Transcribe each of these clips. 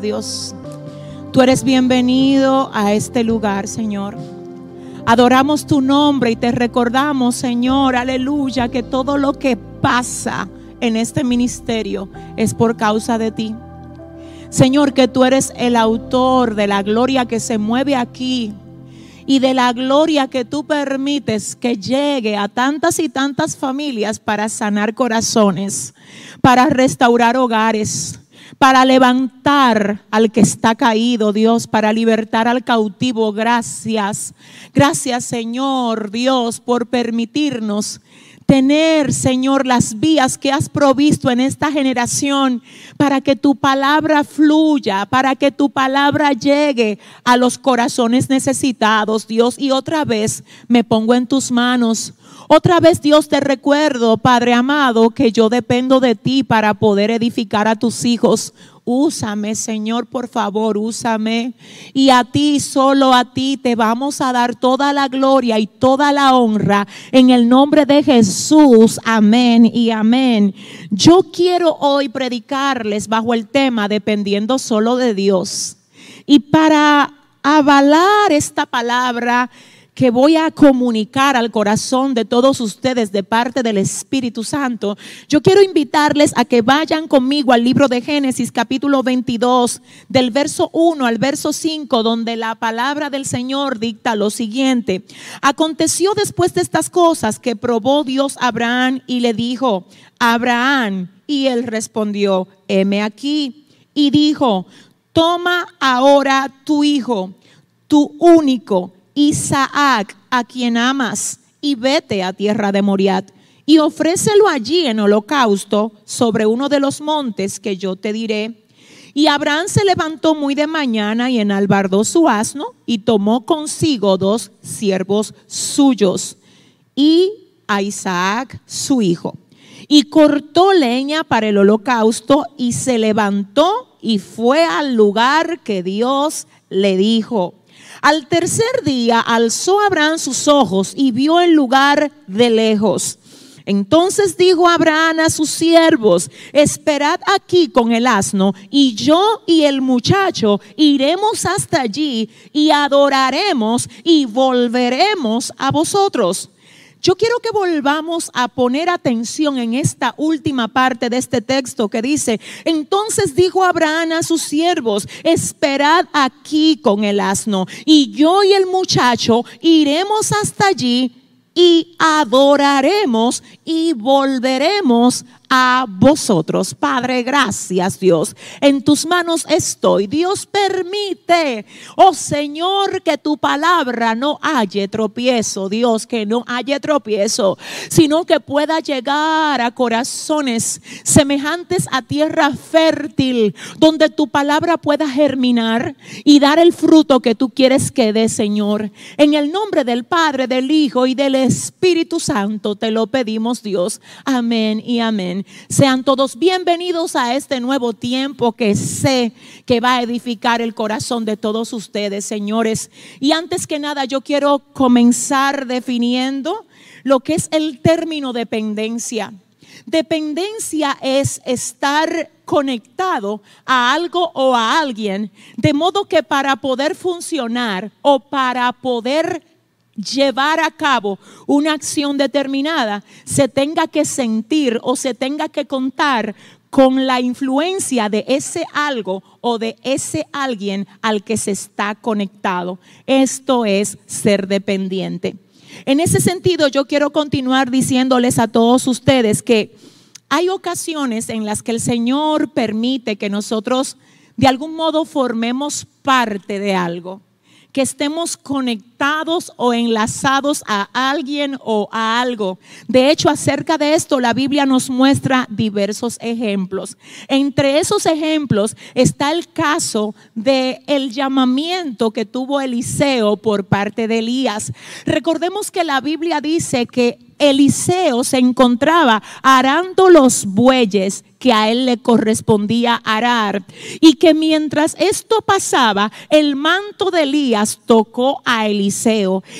Dios. Tú eres bienvenido a este lugar, Señor. Adoramos tu nombre y te recordamos, Señor, aleluya, que todo lo que pasa en este ministerio es por causa de ti. Señor, que tú eres el autor de la gloria que se mueve aquí y de la gloria que tú permites que llegue a tantas y tantas familias para sanar corazones, para restaurar hogares, para levantar al que está caído, Dios, para libertar al cautivo. Gracias. Gracias, Señor Dios, por permitirnos tener, Señor, las vías que has provisto en esta generación para que tu palabra fluya, para que tu palabra llegue a los corazones necesitados, Dios. Y otra vez me pongo en tus manos. Otra vez, Dios, te recuerdo, Padre amado, que yo dependo de ti para poder edificar a tus hijos. Úsame, Señor, por favor, úsame. Y a ti, solo a ti, te vamos a dar toda la gloria y toda la honra en el nombre de Jesús. Amén y amén. Yo quiero hoy predicarles bajo el tema dependiendo solo de Dios. Y para avalar esta palabra, que voy a comunicar al corazón de todos ustedes de parte del Espíritu Santo, yo quiero invitarles a que vayan conmigo al libro de Génesis capítulo 22, del verso 1 al verso 5, donde la palabra del Señor dicta lo siguiente. Aconteció después de estas cosas que probó Dios a Abraham y le dijo, Abraham, y él respondió, heme aquí. Y dijo, toma ahora tu hijo, tu único Isaac, a quien amas, y vete a tierra de Moriat, y ofrécelo allí en holocausto sobre uno de los montes que yo te diré. Y Abraham se levantó muy de mañana y enalbardó su asno y tomó consigo dos siervos suyos y a Isaac su hijo. Y cortó leña para el holocausto y se levantó y fue al lugar que Dios le dijo. Al tercer día alzó Abraham sus ojos y vio el lugar de lejos. Entonces dijo Abraham a sus siervos, esperad aquí con el asno, y yo y el muchacho iremos hasta allí y adoraremos y volveremos a vosotros. Yo quiero que volvamos a poner atención en esta última parte de este texto que dice, entonces dijo Abraham a sus siervos, esperad aquí con el asno y yo y el muchacho iremos hasta allí y adoraremos y volveremos a vosotros. Padre, gracias Dios. En tus manos estoy. Dios permite, oh Señor, que tu palabra no haya tropiezo. Dios, que no haya tropiezo, sino que pueda llegar a corazones semejantes a tierra fértil, donde tu palabra pueda germinar y dar el fruto que tú quieres que dé, Señor. En el nombre del Padre, del Hijo y del Espíritu Santo te lo pedimos, Dios. Amén y amén. Sean todos bienvenidos a este nuevo tiempo que sé que va a edificar el corazón de todos ustedes, señores. Y antes que nada, yo quiero comenzar definiendo lo que es el término dependencia. Dependencia es estar conectado a algo o a alguien, de modo que para poder funcionar o para poder llevar a cabo una acción determinada, se tenga que sentir o se tenga que contar con la influencia de ese algo o de ese alguien al que se está conectado. Esto es ser dependiente. En ese sentido, yo quiero continuar diciéndoles a todos ustedes que hay ocasiones en las que el Señor permite que nosotros de algún modo formemos parte de algo que estemos conectados o enlazados a alguien o a algo. De hecho, acerca de esto, la Biblia nos muestra diversos ejemplos. Entre esos ejemplos está el caso de el llamamiento que tuvo Eliseo por parte de Elías. Recordemos que la Biblia dice que Eliseo se encontraba arando los bueyes que a él le correspondía arar. Y que mientras esto pasaba, el manto de Elías tocó a Eliseo.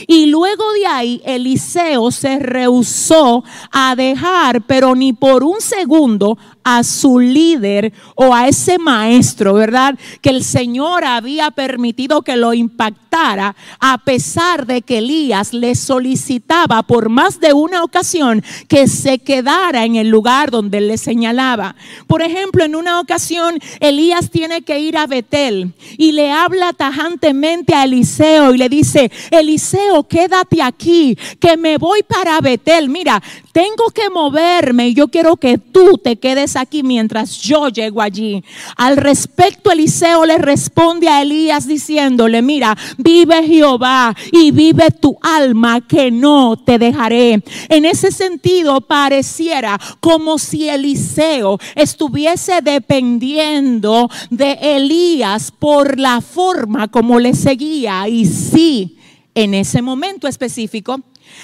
Y luego de ahí, Eliseo se rehusó a dejar, pero ni por un segundo, a su líder o a ese maestro, ¿verdad? Que el Señor había permitido que lo impactara, a pesar de que Elías le solicitaba por más de una ocasión que se quedara en el lugar donde él le señalaba. Por ejemplo, en una ocasión Elías tiene que ir a Betel y le habla tajantemente a Eliseo y le dice, Eliseo, quédate aquí, que me voy para Betel. Mira, tengo que moverme y yo quiero que tú te quedes aquí mientras yo llego allí. Al respecto, Eliseo le responde a Elías diciéndole, mira, vive Jehová y vive tu alma que no te dejaré. En ese sentido, pareciera como si Eliseo estuviese dependiendo de Elías por la forma como le seguía. Y sí, en ese momento específico,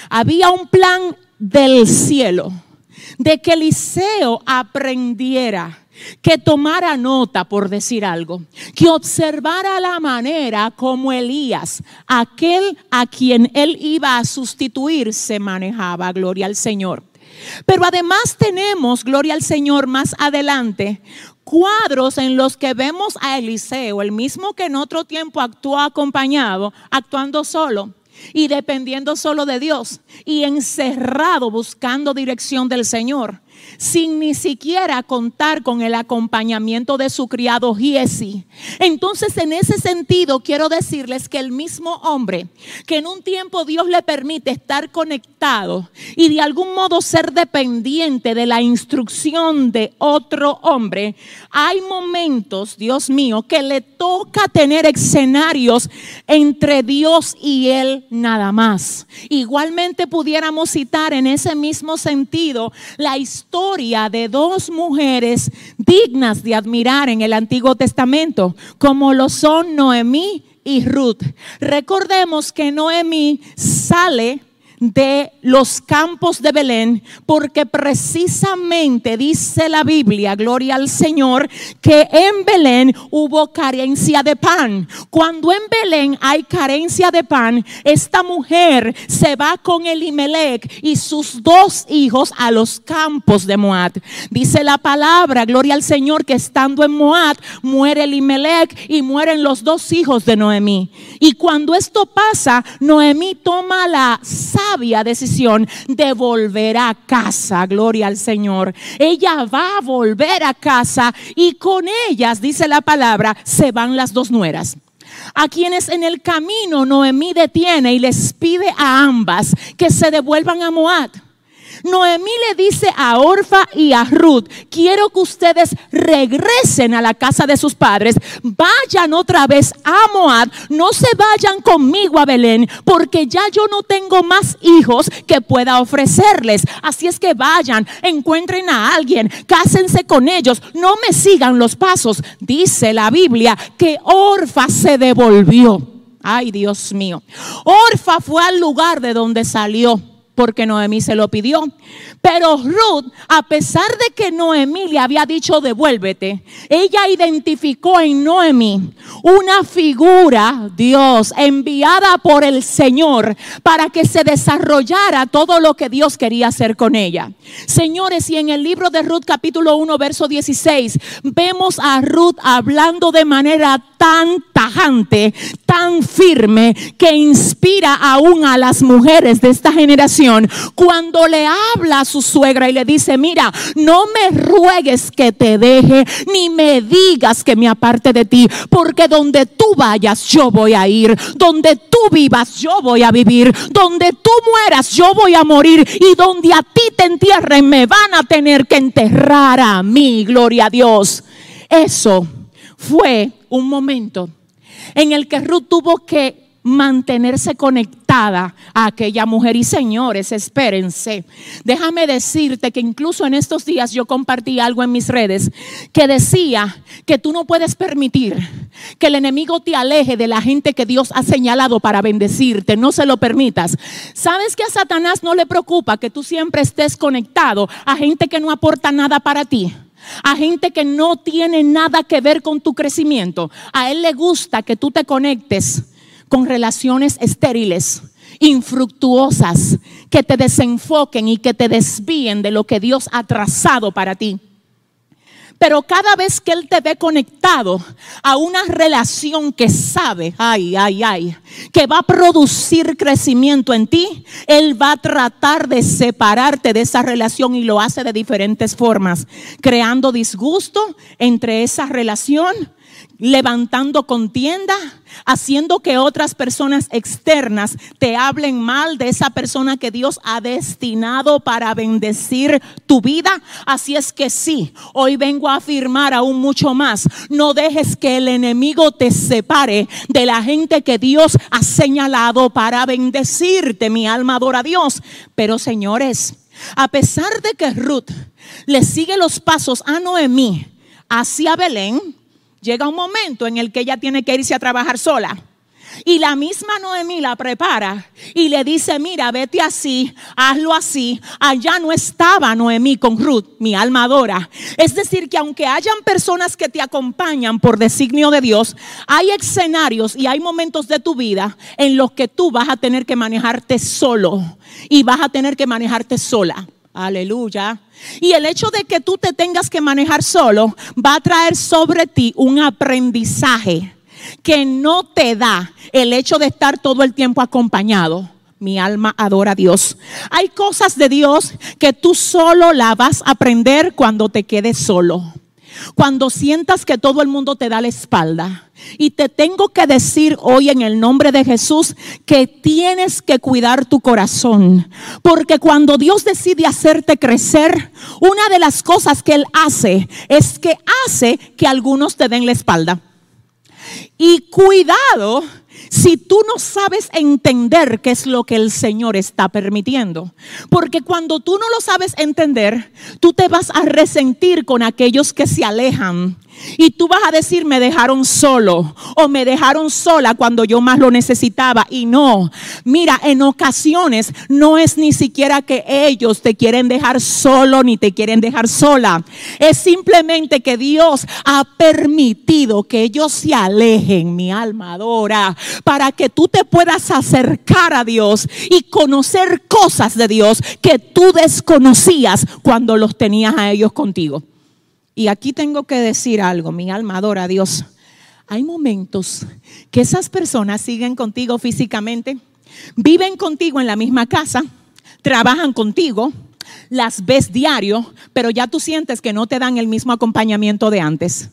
había un plan del cielo, de que Eliseo aprendiera, que tomara nota, por decir algo, que observara la manera como Elías, aquel a quien él iba a sustituir, se manejaba, gloria al Señor. Pero además tenemos, gloria al Señor, más adelante, cuadros en los que vemos a Eliseo, el mismo que en otro tiempo actuó acompañado, actuando solo y dependiendo solo de Dios y encerrado buscando dirección del Señor sin ni siquiera contar con el acompañamiento de su criado Giesi. Entonces, en ese sentido, quiero decirles que el mismo hombre que en un tiempo Dios le permite estar conectado y de algún modo ser dependiente de la instrucción de otro hombre, hay momentos, Dios mío, que le toca tener escenarios entre Dios y él nada más. Igualmente pudiéramos citar en ese mismo sentido la historia de dos mujeres dignas de admirar en el Antiguo Testamento, como lo son Noemí y Ruth. Recordemos que Noemí sale de los campos de Belén, porque precisamente dice la Biblia, gloria al Señor, que en Belén hubo carencia de pan. Cuando en Belén hay carencia de pan, esta mujer se va con Elimelech y sus dos hijos a los campos de Moab. Dice la palabra, gloria al Señor, que estando en Moab muere Elimelech y mueren los dos hijos de Noemí. Y cuando esto pasa, Noemí toma la sabia decisión de volver a casa, gloria al Señor. Ella va a volver a casa y con ellas, dice la palabra, se van las dos nueras a quienes en el camino Noemí detiene y les pide a ambas que se devuelvan a Moab. Noemí le dice a Orfa y a Ruth, quiero que ustedes regresen a la casa de sus padres, vayan otra vez a Moab, no se vayan conmigo a Belén, porque ya yo no tengo más hijos que pueda ofrecerles. Así es que vayan, encuentren a alguien, cásense con ellos, no me sigan los pasos. Dice la Biblia que Orfa se devolvió. Ay, Dios mío. Orfa fue al lugar de donde salió porque Noemí se lo pidió. Pero Ruth, a pesar de que Noemí le había dicho devuélvete, ella identificó en Noemí una figura, Dios, enviada por el Señor para que se desarrollara todo lo que Dios quería hacer con ella. Señores, y en el libro de Ruth capítulo 1, verso 16, vemos a Ruth hablando de manera tan tajante, tan firme, que inspira aún a las mujeres de esta generación. Cuando le habla a su suegra y le dice, mira, no me ruegues que te deje, ni me digas que me aparte de ti, porque donde tú vayas yo voy a ir, donde tú vivas yo voy a vivir, donde tú mueras yo voy a morir. Y donde a ti te entierren me van a tener que enterrar a mí, gloria a Dios. Eso fue un momento en el que Ruth tuvo que mantenerse conectada a aquella mujer. Y señores, espérense. Déjame decirte que incluso en estos días yo compartí algo en mis redes que decía que tú no puedes permitir que el enemigo te aleje de la gente que Dios ha señalado para bendecirte. No se lo permitas. ¿Sabes que a Satanás no le preocupa que tú siempre estés conectado a gente que no aporta nada para ti? A gente que no tiene nada que ver con tu crecimiento. A Él le gusta que tú te conectes con relaciones estériles, infructuosas, que te desenfoquen y que te desvíen de lo que Dios ha trazado para ti. Pero cada vez que Él te ve conectado a una relación que sabe, ay, ay, ay, que va a producir crecimiento en ti, Él va a tratar de separarte de esa relación y lo hace de diferentes formas, creando disgusto entre esa relación levantando contienda, haciendo que otras personas externas te hablen mal de esa persona que Dios ha destinado para bendecir tu vida. Así es que sí, hoy vengo a afirmar aún mucho más. No dejes que el enemigo te separe de la gente que Dios ha señalado para bendecirte. Mi alma adora a Dios. Pero señores, a pesar de que Ruth le sigue los pasos a Noemí hacia Belén, llega un momento en el que ella tiene que irse a trabajar sola. Y la misma Noemí la prepara y le dice, mira, vete así, hazlo así. Allá no estaba Noemí con Ruth, mi alma adora. Es decir, que aunque hayan personas que te acompañan por designio de Dios, hay escenarios y hay momentos de tu vida en los que tú vas a tener que manejarte solo y vas a tener que manejarte sola. Aleluya. Y el hecho de que tú te tengas que manejar solo va a traer sobre ti un aprendizaje que no te da el hecho de estar todo el tiempo acompañado. Mi alma adora a Dios. Hay cosas de Dios que tú solo la vas a aprender cuando te quedes solo. Cuando sientas que todo el mundo te da la espalda. Y te tengo que decir hoy en el nombre de Jesús que tienes que cuidar tu corazón. Porque cuando Dios decide hacerte crecer, una de las cosas que Él hace es que hace que algunos te den la espalda. Y cuidado si tú no sabes entender qué es lo que el Señor está permitiendo. Porque cuando tú no lo sabes entender, tú te vas a resentir con aquellos que se alejan y tú vas a decir, me dejaron solo o me dejaron sola cuando yo más lo necesitaba. Y no, mira, en ocasiones no es ni siquiera que ellos te quieren dejar solo ni te quieren dejar sola. Es simplemente que Dios ha permitido que ellos se alejen, mi alma adora, para que tú te puedas acercar a Dios y conocer cosas de Dios que tú desconocías cuando los tenías a ellos contigo. Y aquí tengo que decir algo, mi alma adora a Dios. Hay momentos que esas personas siguen contigo físicamente, viven contigo en la misma casa, trabajan contigo, las ves diario, pero ya tú sientes que no te dan el mismo acompañamiento de antes.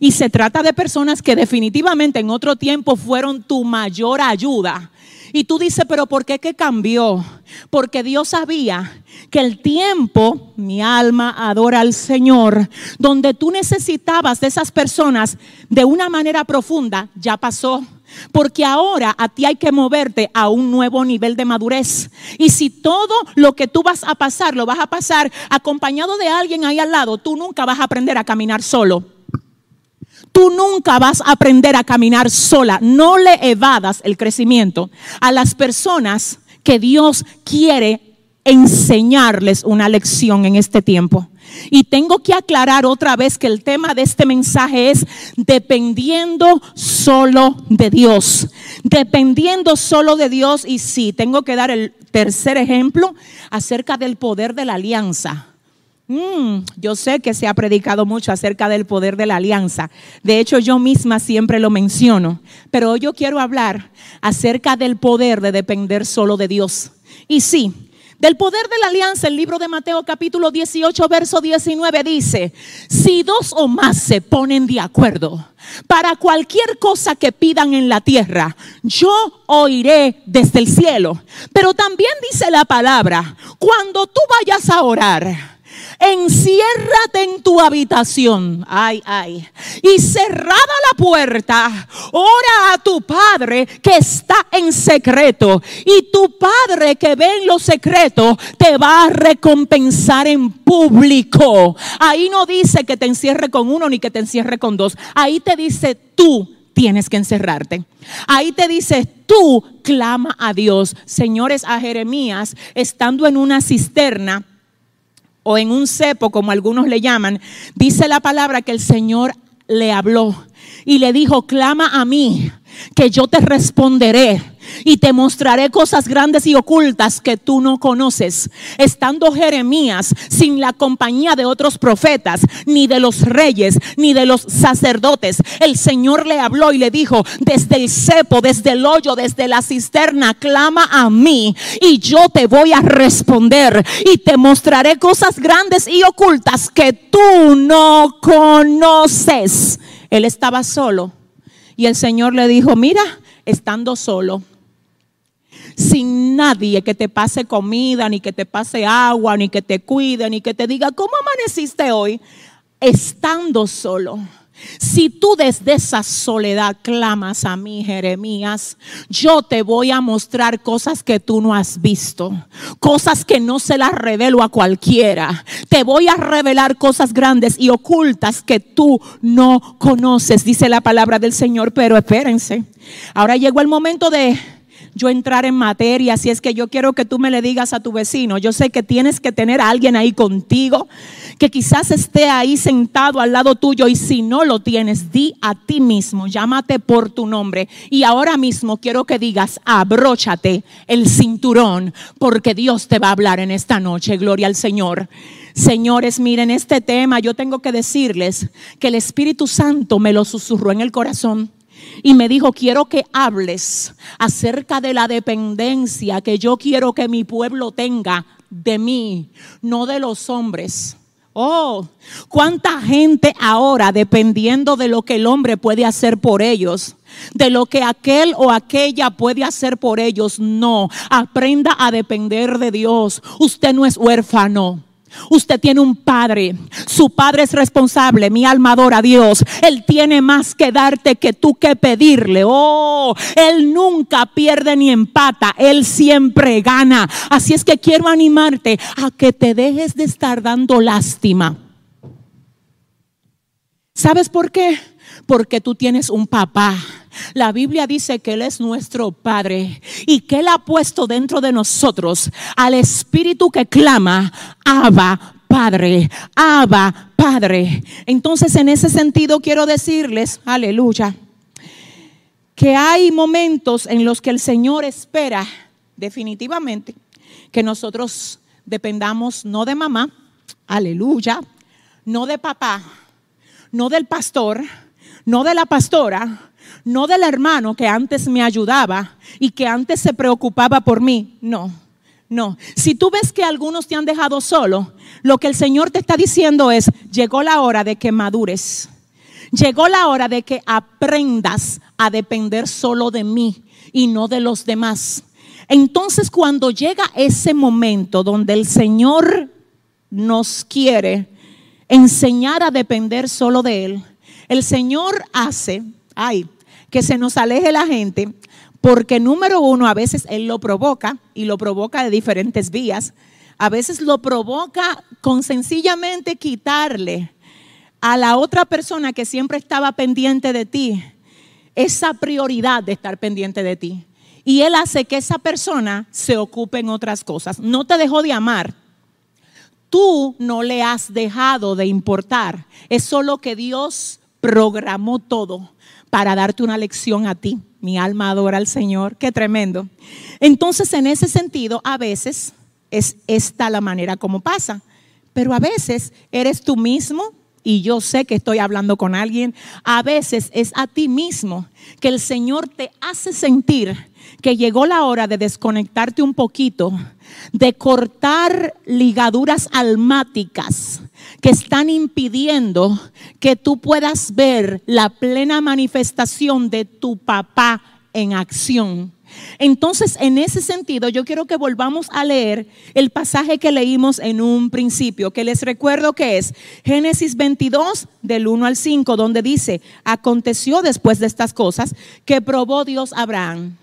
Y se trata de personas que definitivamente en otro tiempo fueron tu mayor ayuda, y tú dices, pero ¿por qué que cambió? Porque Dios sabía que el tiempo, mi alma adora al Señor, donde tú necesitabas de esas personas de una manera profunda, ya pasó. Porque ahora a ti hay que moverte a un nuevo nivel de madurez. Y si todo lo que tú vas a pasar, lo vas a pasar acompañado de alguien ahí al lado, tú nunca vas a aprender a caminar solo. Tú nunca vas a aprender a caminar sola. No le evadas el crecimiento a las personas que Dios quiere enseñarles una lección en este tiempo. Y tengo que aclarar otra vez que el tema de este mensaje es dependiendo solo de Dios. Dependiendo solo de Dios. Y sí, tengo que dar el tercer ejemplo acerca del poder de la alianza. Mm, yo sé que se ha predicado mucho acerca del poder de la alianza. De hecho, yo misma siempre lo menciono. Pero hoy yo quiero hablar acerca del poder de depender solo de Dios. Y sí, del poder de la alianza, el libro de Mateo capítulo 18, verso 19 dice, si dos o más se ponen de acuerdo para cualquier cosa que pidan en la tierra, yo oiré desde el cielo. Pero también dice la palabra, cuando tú vayas a orar, enciérrate en tu habitación, ay, ay, y cerrada la puerta, ora a tu Padre que está en secreto, y tu Padre que ve en lo secreto te va a recompensar en público. Ahí no dice que te encierre con uno ni que te encierre con dos, ahí te dice tú tienes que encerrarte. Ahí te dice, tú clama a Dios. Señores, a Jeremías, estando en una cisterna, o en un cepo, como algunos le llaman, dice la palabra que el Señor le habló y le dijo, clama a mí, que yo te responderé y te mostraré cosas grandes y ocultas que tú no conoces. Estando Jeremías sin la compañía de otros profetas, ni de los reyes, ni de los sacerdotes, el Señor le habló y le dijo, desde el cepo, desde el hoyo, desde la cisterna, clama a mí y yo te voy a responder y te mostraré cosas grandes y ocultas que tú no conoces. Él estaba solo y el Señor le dijo, mira, estando solo, sin nadie que te pase comida, ni que te pase agua, ni que te cuide, ni que te diga, ¿cómo amaneciste hoy? Estando solo. Si tú desde esa soledad clamas a mí, Jeremías, yo te voy a mostrar cosas que tú no has visto, cosas que no se las revelo a cualquiera. Te voy a revelar cosas grandes y ocultas que tú no conoces, dice la palabra del Señor. Pero espérense, ahora llegó el momento de yo entrar en materia, si es que yo quiero que tú me le digas a tu vecino, yo sé que tienes que tener a alguien ahí contigo, que quizás esté ahí sentado al lado tuyo y si no lo tienes, di a ti mismo, llámate por tu nombre y ahora mismo quiero que digas, abróchate el cinturón porque Dios te va a hablar en esta noche, gloria al Señor. Señores, miren este tema, yo tengo que decirles que el Espíritu Santo me lo susurró en el corazón y me dijo, quiero que hables acerca de la dependencia que yo quiero que mi pueblo tenga de mí, no de los hombres. Oh, cuánta gente ahora dependiendo de lo que el hombre puede hacer por ellos, de lo que aquel o aquella puede hacer por ellos. No, aprenda a depender de Dios. Usted no es huérfano. Usted tiene un padre. Su padre es responsable. Mi alma adora a Dios. Él tiene más que darte que tú que pedirle. Oh, Él nunca pierde ni empata. Él siempre gana. Así es que quiero animarte a que te dejes de estar dando lástima. ¿Sabes por qué? Porque tú tienes un papá la Biblia dice que Él es nuestro Padre y que Él ha puesto dentro de nosotros al Espíritu que clama, Abba, Padre, Abba, Padre. Entonces, en ese sentido, quiero decirles, aleluya, que hay momentos en los que el Señor espera definitivamente que nosotros dependamos no de mamá, aleluya, no de papá, no del pastor, no de la pastora, no del hermano que antes me ayudaba y que antes se preocupaba por mí. No, no. Si tú ves que algunos te han dejado solo, lo que el Señor te está diciendo es, llegó la hora de que madures. Llegó la hora de que aprendas a depender solo de mí y no de los demás. Entonces cuando llega ese momento donde el Señor nos quiere enseñar a depender solo de Él, el Señor hace, ay, que se nos aleje la gente, porque número uno, a veces Él lo provoca y lo provoca de diferentes vías. A veces lo provoca con sencillamente quitarle a la otra persona que siempre estaba pendiente de ti esa prioridad de estar pendiente de ti. Y Él hace que esa persona se ocupe en otras cosas. No te dejó de amar. Tú no le has dejado de importar. Es solo que Dios programó todo para darte una lección a ti. Mi alma adora al Señor, qué tremendo. Entonces, en ese sentido, a veces es esta la manera como pasa, pero a veces eres tú mismo y yo sé que estoy hablando con alguien, a veces es a ti mismo que el Señor te hace sentir que llegó la hora de desconectarte un poquito, de cortar ligaduras almáticas que están impidiendo que tú puedas ver la plena manifestación de tu papá en acción. Entonces, en ese sentido, yo quiero que volvamos a leer el pasaje que leímos en un principio, que les recuerdo que es Génesis 22, del 1 al 5, donde dice, aconteció después de estas cosas que probó Dios a Abraham.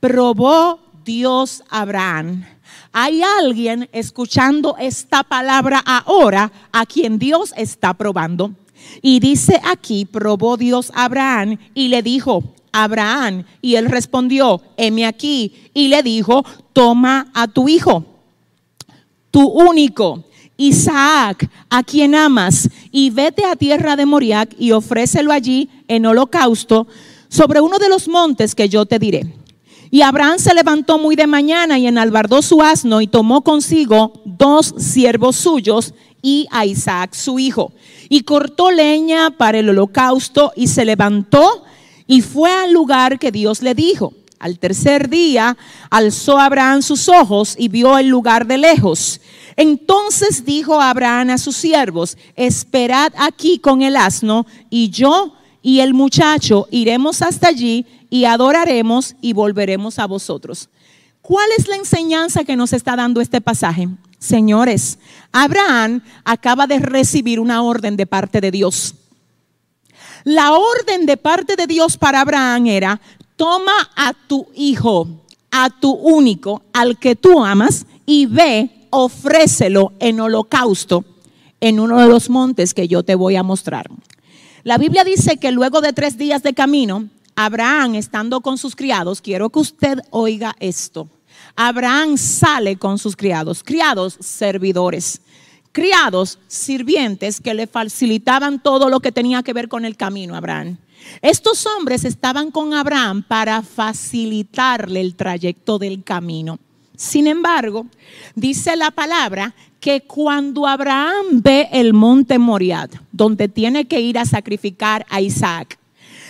Probó Dios a Abraham. Hay alguien escuchando esta palabra ahora a quien Dios está probando. Y dice aquí, probó Dios a Abraham y le dijo, Abraham, y él respondió, heme aquí, y le dijo, toma a tu hijo, tu único, Isaac, a quien amas, y vete a tierra de Moriac y ofrécelo allí en holocausto sobre uno de los montes que yo te diré. Y Abraham se levantó muy de mañana y enalbardó su asno y tomó consigo dos siervos suyos y a Isaac su hijo. Y cortó leña para el holocausto y se levantó y fue al lugar que Dios le dijo. Al tercer día alzó Abraham sus ojos y vio el lugar de lejos. Entonces dijo Abraham a sus siervos, esperad aquí con el asno y yo y el muchacho iremos hasta allí y adoraremos y volveremos a vosotros. ¿Cuál es la enseñanza que nos está dando este pasaje? Señores, Abraham acaba de recibir una orden de parte de Dios. La orden de parte de Dios para Abraham era, toma a tu hijo, a tu único, al que tú amas, y ve, ofrécelo en holocausto en uno de los montes que yo te voy a mostrar. La Biblia dice que luego de tres días de camino, Abraham estando con sus criados, quiero que usted oiga esto. Abraham sale con sus criados, criados servidores, criados sirvientes que le facilitaban todo lo que tenía que ver con el camino Abraham. Estos hombres estaban con Abraham para facilitarle el trayecto del camino. Sin embargo, dice la palabra que cuando Abraham ve el monte Moriad, donde tiene que ir a sacrificar a Isaac,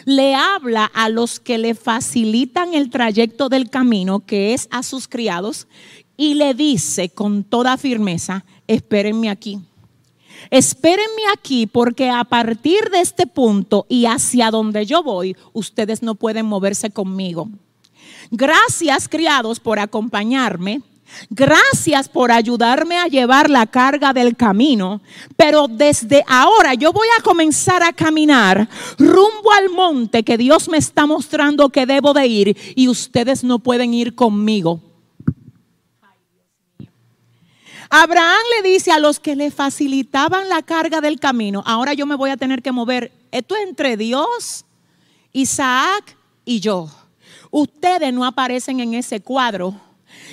le habla a los que le facilitan el trayecto del camino, que es a sus criados, y le dice con toda firmeza, espérenme aquí. Espérenme aquí porque a partir de este punto y hacia donde yo voy, ustedes no pueden moverse conmigo. Gracias, criados, por acompañarme. Gracias por ayudarme a llevar la carga del camino, pero desde ahora yo voy a comenzar a caminar rumbo al monte que Dios me está mostrando que debo de ir y ustedes no pueden ir conmigo. Abraham le dice a los que le facilitaban la carga del camino, ahora yo me voy a tener que mover. Esto es entre Dios, Isaac y yo. Ustedes no aparecen en ese cuadro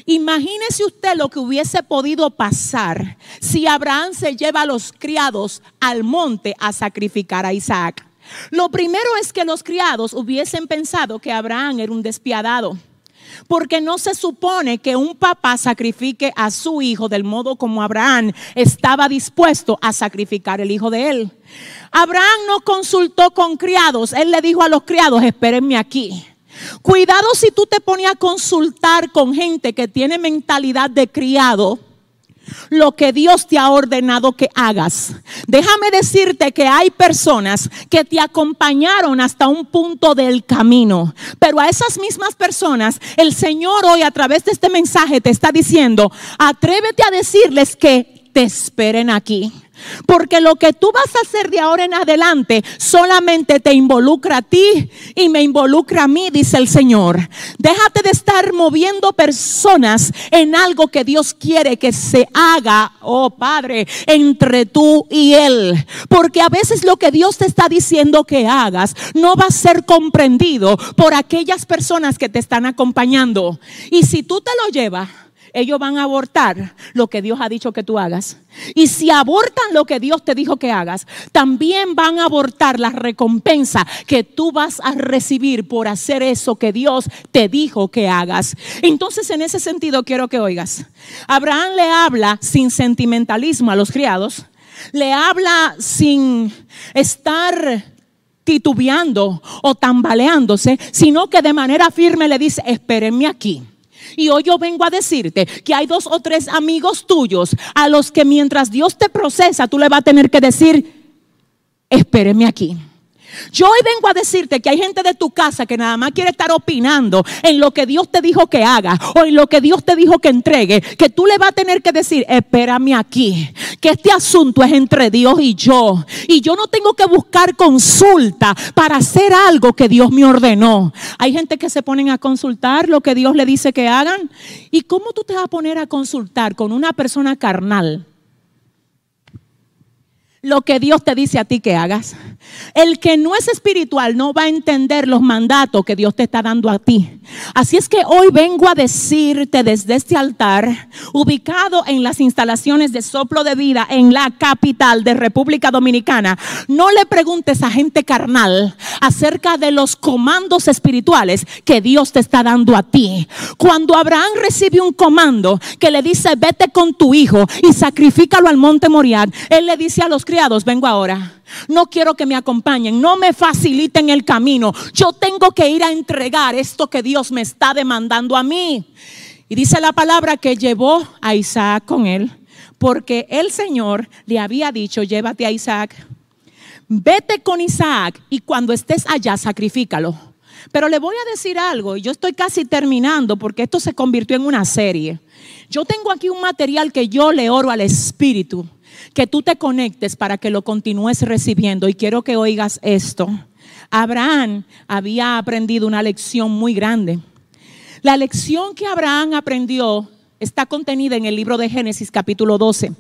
Imagínese usted lo que hubiese podido pasar si Abraham se lleva a los criados al monte a sacrificar a Isaac. Lo primero es que los criados hubiesen pensado que Abraham era un despiadado. Porque no se supone que un papá sacrifique a su hijo del modo como Abraham estaba dispuesto a sacrificar el hijo de él. Abraham no consultó con criados. Él le dijo a los criados, espérenme aquí. Cuidado si tú te pones a consultar con gente que tiene mentalidad de criado lo que Dios te ha ordenado que hagas. Déjame decirte que hay personas que te acompañaron hasta un punto del camino, pero a esas mismas personas el Señor hoy a través de este mensaje te está diciendo, atrévete a decirles que te esperen aquí. Porque lo que tú vas a hacer de ahora en adelante solamente te involucra a ti y me involucra a mí, dice el Señor. Déjate de estar moviendo personas en algo que Dios quiere que se haga, oh Padre, entre tú y Él. Porque a veces lo que Dios te está diciendo que hagas no va a ser comprendido por aquellas personas que te están acompañando. Y si tú te lo llevas, ellos van a abortar lo que Dios ha dicho que tú hagas. Y si abortan lo que Dios te dijo que hagas, también van a abortar la recompensa que tú vas a recibir por hacer eso que Dios te dijo que hagas. Entonces, en ese sentido, quiero que oigas. Abraham le habla sin sentimentalismo a los criados, le habla sin estar titubeando o tambaleándose, sino que de manera firme le dice, espérenme aquí. Y hoy yo vengo a decirte que hay dos o tres amigos tuyos a los que mientras Dios te procesa, tú le vas a tener que decir, espéreme aquí. Yo hoy vengo a decirte que hay gente de tu casa que nada más quiere estar opinando en lo que Dios te dijo que haga o en lo que Dios te dijo que entregue, que tú le vas a tener que decir, espérame aquí, que este asunto es entre Dios y yo. Y yo no tengo que buscar consulta para hacer algo que Dios me ordenó. Hay gente que se ponen a consultar lo que Dios le dice que hagan. ¿Y cómo tú te vas a poner a consultar con una persona carnal? Lo que Dios te dice a ti que hagas. El que no es espiritual no va a entender los mandatos que Dios te está dando a ti. Así es que hoy vengo a decirte desde este altar, ubicado en las instalaciones de soplo de vida en la capital de República Dominicana, no le preguntes a gente carnal acerca de los comandos espirituales que Dios te está dando a ti. Cuando Abraham recibe un comando que le dice, vete con tu hijo y sacrifícalo al monte Moriah, él le dice a los criados, vengo ahora. No quiero que me acompañen, no me faciliten el camino. Yo tengo que ir a entregar esto que Dios me está demandando a mí. Y dice la palabra que llevó a Isaac con él, porque el Señor le había dicho, llévate a Isaac, vete con Isaac y cuando estés allá, sacrifícalo. Pero le voy a decir algo, y yo estoy casi terminando porque esto se convirtió en una serie. Yo tengo aquí un material que yo le oro al Espíritu que tú te conectes para que lo continúes recibiendo. Y quiero que oigas esto. Abraham había aprendido una lección muy grande. La lección que Abraham aprendió está contenida en el libro de Génesis capítulo 12.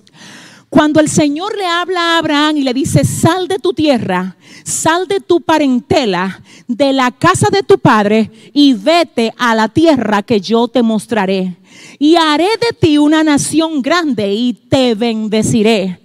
Cuando el Señor le habla a Abraham y le dice, sal de tu tierra, sal de tu parentela, de la casa de tu padre y vete a la tierra que yo te mostraré y haré de ti una nación grande y te bendeciré.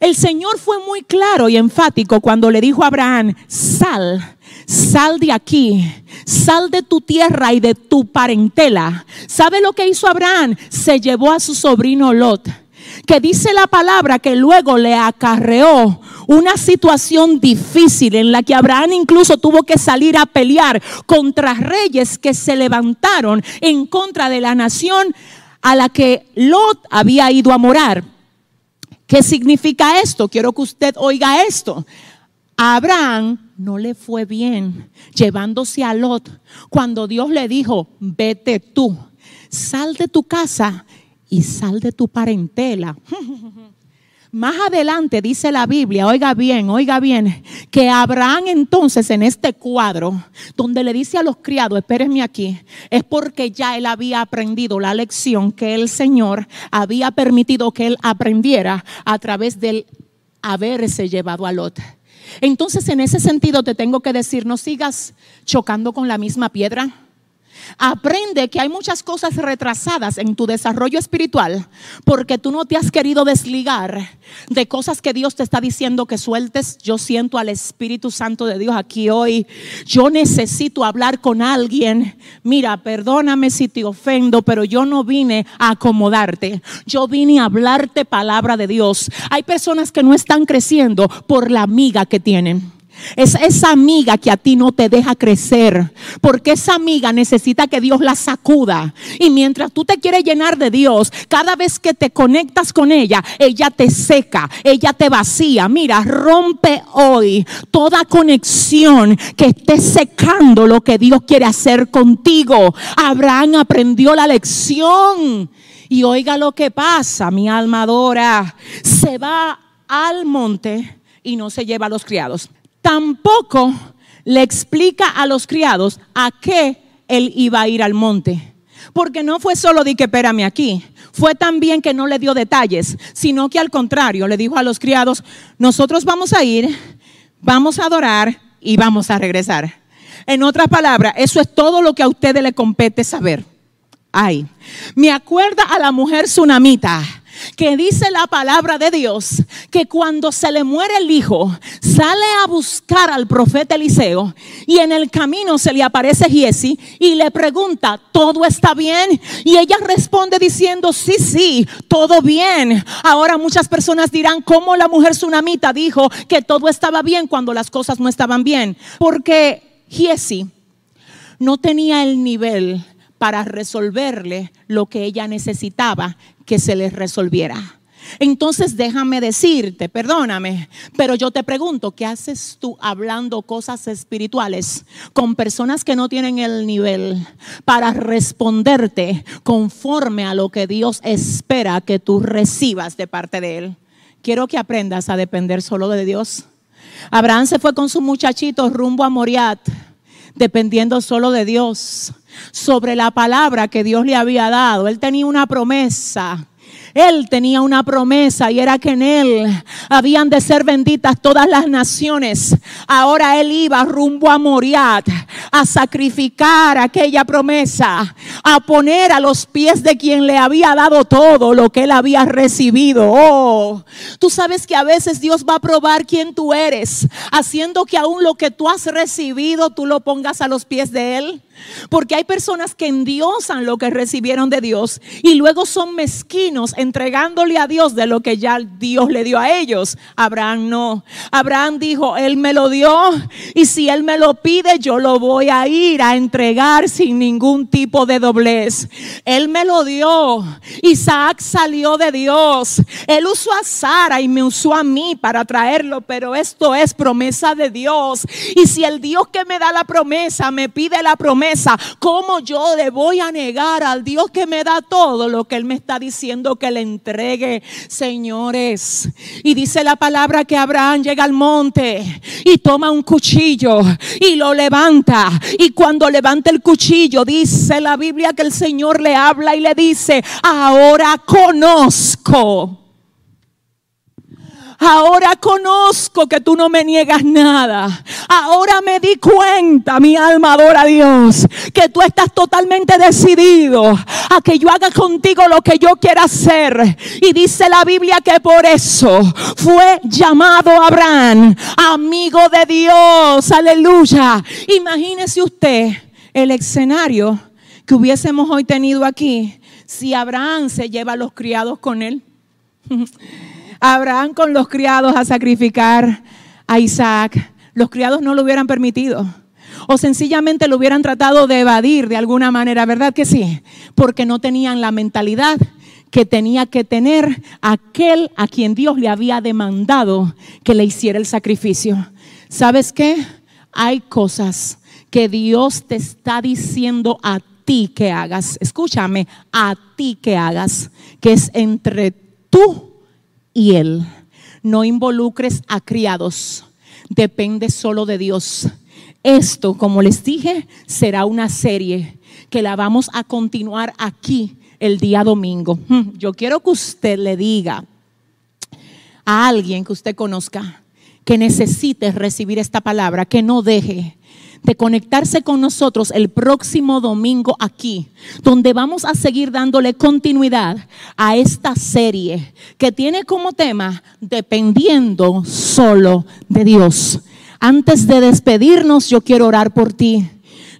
El Señor fue muy claro y enfático cuando le dijo a Abraham, sal, sal de aquí, sal de tu tierra y de tu parentela. ¿Sabe lo que hizo Abraham? Se llevó a su sobrino Lot que dice la palabra que luego le acarreó una situación difícil en la que Abraham incluso tuvo que salir a pelear contra reyes que se levantaron en contra de la nación a la que Lot había ido a morar. ¿Qué significa esto? Quiero que usted oiga esto. Abraham no le fue bien llevándose a Lot cuando Dios le dijo, vete tú, sal de tu casa y sal de tu parentela. Más adelante dice la Biblia, oiga bien, oiga bien, que Abraham entonces en este cuadro, donde le dice a los criados, espérenme aquí, es porque ya él había aprendido la lección que el Señor había permitido que él aprendiera a través del haberse llevado a Lot. Entonces en ese sentido te tengo que decir, no sigas chocando con la misma piedra. Aprende que hay muchas cosas retrasadas en tu desarrollo espiritual porque tú no te has querido desligar de cosas que Dios te está diciendo que sueltes. Yo siento al Espíritu Santo de Dios aquí hoy. Yo necesito hablar con alguien. Mira, perdóname si te ofendo, pero yo no vine a acomodarte. Yo vine a hablarte palabra de Dios. Hay personas que no están creciendo por la amiga que tienen. Es esa amiga que a ti no te deja crecer. Porque esa amiga necesita que Dios la sacuda. Y mientras tú te quieres llenar de Dios, cada vez que te conectas con ella, ella te seca, ella te vacía. Mira, rompe hoy toda conexión que esté secando lo que Dios quiere hacer contigo. Abraham aprendió la lección. Y oiga lo que pasa, mi alma adora. Se va al monte y no se lleva a los criados tampoco le explica a los criados a qué él iba a ir al monte. Porque no fue solo de que espérame aquí, fue también que no le dio detalles, sino que al contrario le dijo a los criados, nosotros vamos a ir, vamos a adorar y vamos a regresar. En otras palabras, eso es todo lo que a ustedes le compete saber. Ay, me acuerda a la mujer tsunamita que dice la palabra de Dios que cuando se le muere el hijo, sale a buscar al profeta Eliseo y en el camino se le aparece Giesi y le pregunta, ¿todo está bien? Y ella responde diciendo, sí, sí, todo bien. Ahora muchas personas dirán, ¿cómo la mujer tsunamita dijo que todo estaba bien cuando las cosas no estaban bien? Porque Giesi no tenía el nivel para resolverle lo que ella necesitaba que se le resolviera. Entonces déjame decirte, perdóname, pero yo te pregunto, ¿qué haces tú hablando cosas espirituales con personas que no tienen el nivel para responderte conforme a lo que Dios espera que tú recibas de parte de Él? Quiero que aprendas a depender solo de Dios. Abraham se fue con su muchachito rumbo a Moriat, dependiendo solo de Dios sobre la palabra que Dios le había dado. Él tenía una promesa. Él tenía una promesa y era que en Él habían de ser benditas todas las naciones. Ahora Él iba rumbo a Moriat a sacrificar aquella promesa, a poner a los pies de quien le había dado todo lo que Él había recibido. Oh, tú sabes que a veces Dios va a probar quién tú eres, haciendo que aún lo que tú has recibido tú lo pongas a los pies de Él. Porque hay personas que endiosan lo que recibieron de Dios y luego son mezquinos entregándole a Dios de lo que ya Dios le dio a ellos. Abraham no. Abraham dijo, Él me lo dio y si Él me lo pide, yo lo voy a ir a entregar sin ningún tipo de doblez. Él me lo dio. Isaac salió de Dios. Él usó a Sara y me usó a mí para traerlo, pero esto es promesa de Dios. Y si el Dios que me da la promesa me pide la promesa, ¿cómo yo le voy a negar al Dios que me da todo lo que Él me está diciendo que le entregue, señores? Y dice la palabra que Abraham llega al monte y toma un cuchillo y lo levanta. Y cuando levanta el cuchillo, dice la Biblia que el Señor le habla y le dice, ahora conozco Ahora conozco que tú no me niegas nada. Ahora me di cuenta, mi alma adora a Dios, que tú estás totalmente decidido a que yo haga contigo lo que yo quiera hacer. Y dice la Biblia que por eso fue llamado Abraham, amigo de Dios. Aleluya. Imagínese usted el escenario que hubiésemos hoy tenido aquí si Abraham se lleva a los criados con él. Abraham con los criados a sacrificar a Isaac. Los criados no lo hubieran permitido. O sencillamente lo hubieran tratado de evadir de alguna manera, ¿verdad que sí? Porque no tenían la mentalidad que tenía que tener aquel a quien Dios le había demandado que le hiciera el sacrificio. ¿Sabes qué? Hay cosas que Dios te está diciendo a ti que hagas. Escúchame, a ti que hagas, que es entre tú y Él. No involucres a criados, depende solo de Dios. Esto, como les dije, será una serie que la vamos a continuar aquí el día domingo. Hmm, yo quiero que usted le diga a alguien que usted conozca que necesite recibir esta palabra, que no deje de conectarse con nosotros el próximo domingo aquí, donde vamos a seguir dándole continuidad a esta serie que tiene como tema dependiendo solo de Dios. Antes de despedirnos, yo quiero orar por ti.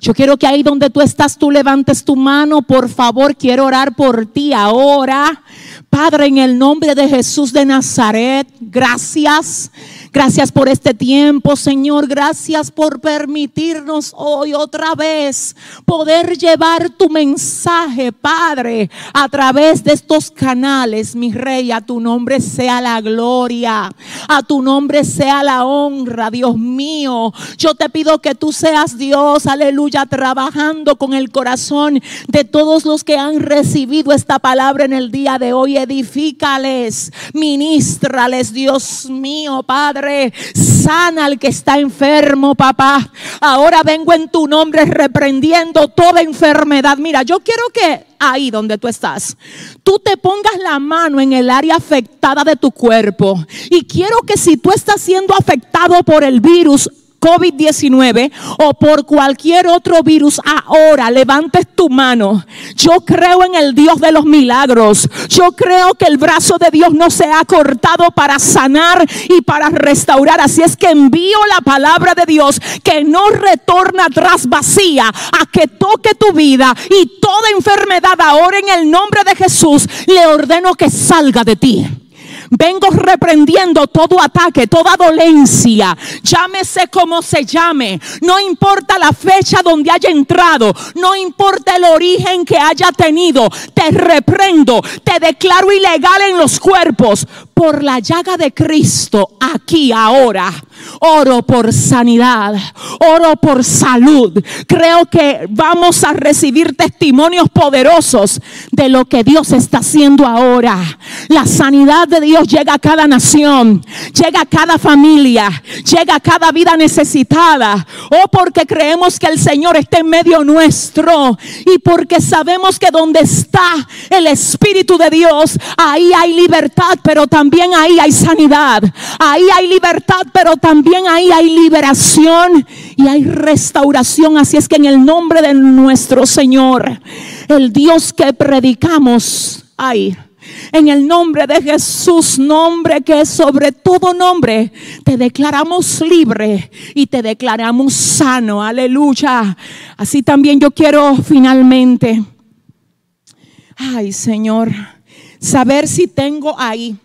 Yo quiero que ahí donde tú estás, tú levantes tu mano. Por favor, quiero orar por ti ahora. Padre, en el nombre de Jesús de Nazaret, gracias. Gracias por este tiempo, Señor. Gracias por permitirnos hoy otra vez poder llevar tu mensaje, Padre, a través de estos canales, mi Rey. A tu nombre sea la gloria, a tu nombre sea la honra, Dios mío. Yo te pido que tú seas Dios, aleluya, trabajando con el corazón de todos los que han recibido esta palabra en el día de hoy. Edifícales, ministrales, Dios mío, Padre sana al que está enfermo, papá. Ahora vengo en tu nombre reprendiendo toda enfermedad. Mira, yo quiero que ahí donde tú estás, tú te pongas la mano en el área afectada de tu cuerpo. Y quiero que si tú estás siendo afectado por el virus, COVID-19 o por cualquier otro virus, ahora levantes tu mano. Yo creo en el Dios de los milagros. Yo creo que el brazo de Dios no se ha cortado para sanar y para restaurar. Así es que envío la palabra de Dios que no retorna atrás vacía a que toque tu vida y toda enfermedad ahora en el nombre de Jesús le ordeno que salga de ti. Vengo reprendiendo todo ataque, toda dolencia, llámese como se llame, no importa la fecha donde haya entrado, no importa el origen que haya tenido, te reprendo, te declaro ilegal en los cuerpos por la llaga de Cristo aquí ahora. Oro por sanidad, oro por salud. Creo que vamos a recibir testimonios poderosos de lo que Dios está haciendo ahora. La sanidad de Dios llega a cada nación, llega a cada familia, llega a cada vida necesitada. Oh, porque creemos que el Señor está en medio nuestro y porque sabemos que donde está el Espíritu de Dios, ahí hay libertad, pero también ahí hay sanidad. Ahí hay libertad, pero también ahí hay liberación y hay restauración. Así es que en el nombre de nuestro Señor, el Dios que predicamos, hay en el nombre de Jesús, nombre que es sobre todo nombre, te declaramos libre y te declaramos sano. Aleluya. Así también yo quiero finalmente, ay Señor, saber si tengo ahí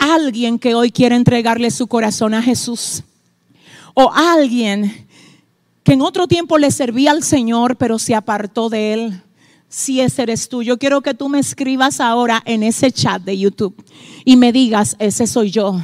alguien que hoy quiere entregarle su corazón a Jesús. O alguien que en otro tiempo le servía al Señor, pero se apartó de él si ese eres tú. Yo quiero que tú me escribas ahora en ese chat de YouTube y me digas, ese soy yo.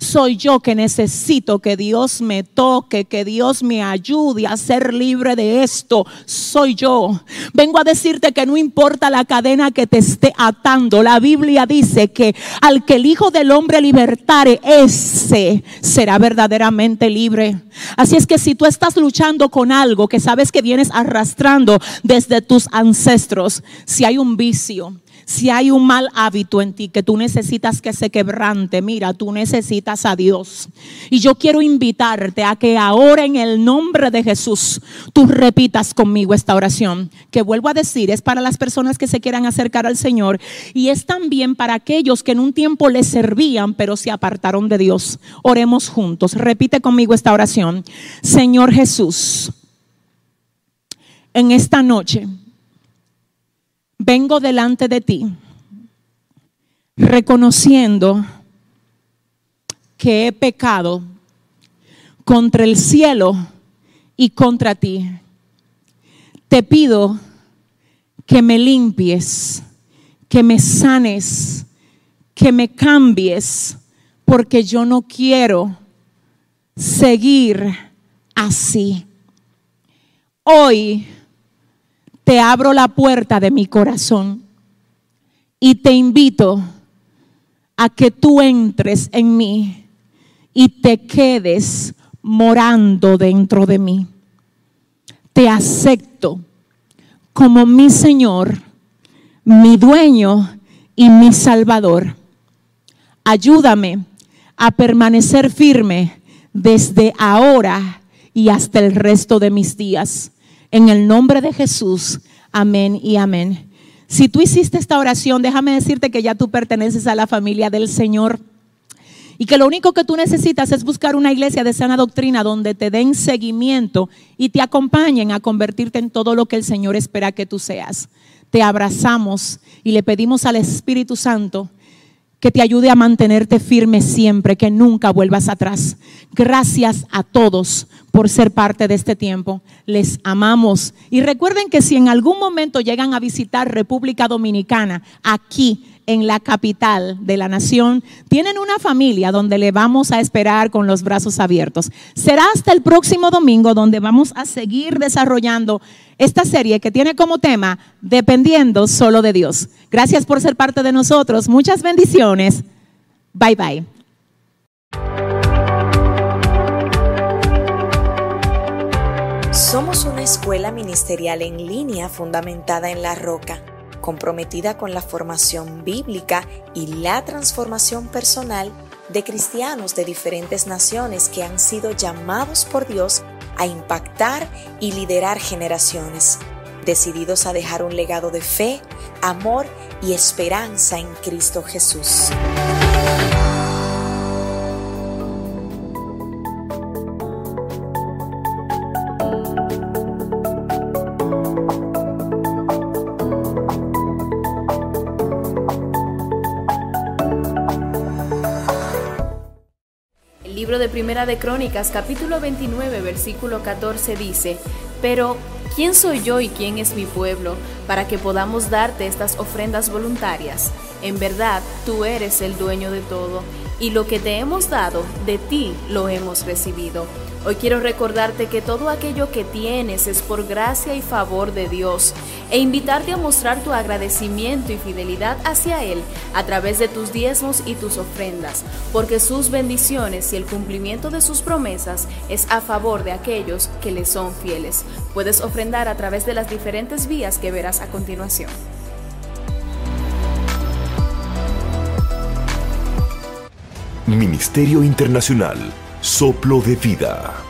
Soy yo que necesito que Dios me toque, que Dios me ayude a ser libre de esto. Soy yo. Vengo a decirte que no importa la cadena que te esté atando. La Biblia dice que al que el Hijo del Hombre libertare, ese será verdaderamente libre. Así es que si tú estás luchando con algo que sabes que vienes arrastrando desde tus ancestros, si hay un vicio, si hay un mal hábito en ti que tú necesitas que se quebrante, mira, tú necesitas a Dios. Y yo quiero invitarte a que ahora en el nombre de Jesús tú repitas conmigo esta oración, que vuelvo a decir, es para las personas que se quieran acercar al Señor y es también para aquellos que en un tiempo le servían pero se apartaron de Dios. Oremos juntos. Repite conmigo esta oración. Señor Jesús, en esta noche vengo delante de ti reconociendo que he pecado contra el cielo y contra ti. Te pido que me limpies, que me sanes, que me cambies, porque yo no quiero seguir así. Hoy te abro la puerta de mi corazón y te invito a que tú entres en mí y te quedes morando dentro de mí. Te acepto como mi Señor, mi dueño y mi Salvador. Ayúdame a permanecer firme desde ahora y hasta el resto de mis días. En el nombre de Jesús, amén y amén. Si tú hiciste esta oración, déjame decirte que ya tú perteneces a la familia del Señor. Y que lo único que tú necesitas es buscar una iglesia de sana doctrina donde te den seguimiento y te acompañen a convertirte en todo lo que el Señor espera que tú seas. Te abrazamos y le pedimos al Espíritu Santo que te ayude a mantenerte firme siempre, que nunca vuelvas atrás. Gracias a todos por ser parte de este tiempo. Les amamos. Y recuerden que si en algún momento llegan a visitar República Dominicana, aquí en la capital de la nación, tienen una familia donde le vamos a esperar con los brazos abiertos. Será hasta el próximo domingo donde vamos a seguir desarrollando esta serie que tiene como tema Dependiendo solo de Dios. Gracias por ser parte de nosotros. Muchas bendiciones. Bye bye. Somos una escuela ministerial en línea fundamentada en la roca comprometida con la formación bíblica y la transformación personal de cristianos de diferentes naciones que han sido llamados por Dios a impactar y liderar generaciones, decididos a dejar un legado de fe, amor y esperanza en Cristo Jesús. Primera de Crónicas, capítulo 29, versículo 14 dice, Pero, ¿quién soy yo y quién es mi pueblo para que podamos darte estas ofrendas voluntarias? En verdad, tú eres el dueño de todo, y lo que te hemos dado, de ti lo hemos recibido Hoy quiero recordarte que todo aquello que tienes es por gracia y favor de Dios e invitarte a mostrar tu agradecimiento y fidelidad hacia Él a través de tus diezmos y tus ofrendas, porque sus bendiciones y el cumplimiento de sus promesas es a favor de aquellos que le son fieles. Puedes ofrendar a través de las diferentes vías que verás a continuación. Ministerio Internacional Soplo de Vida.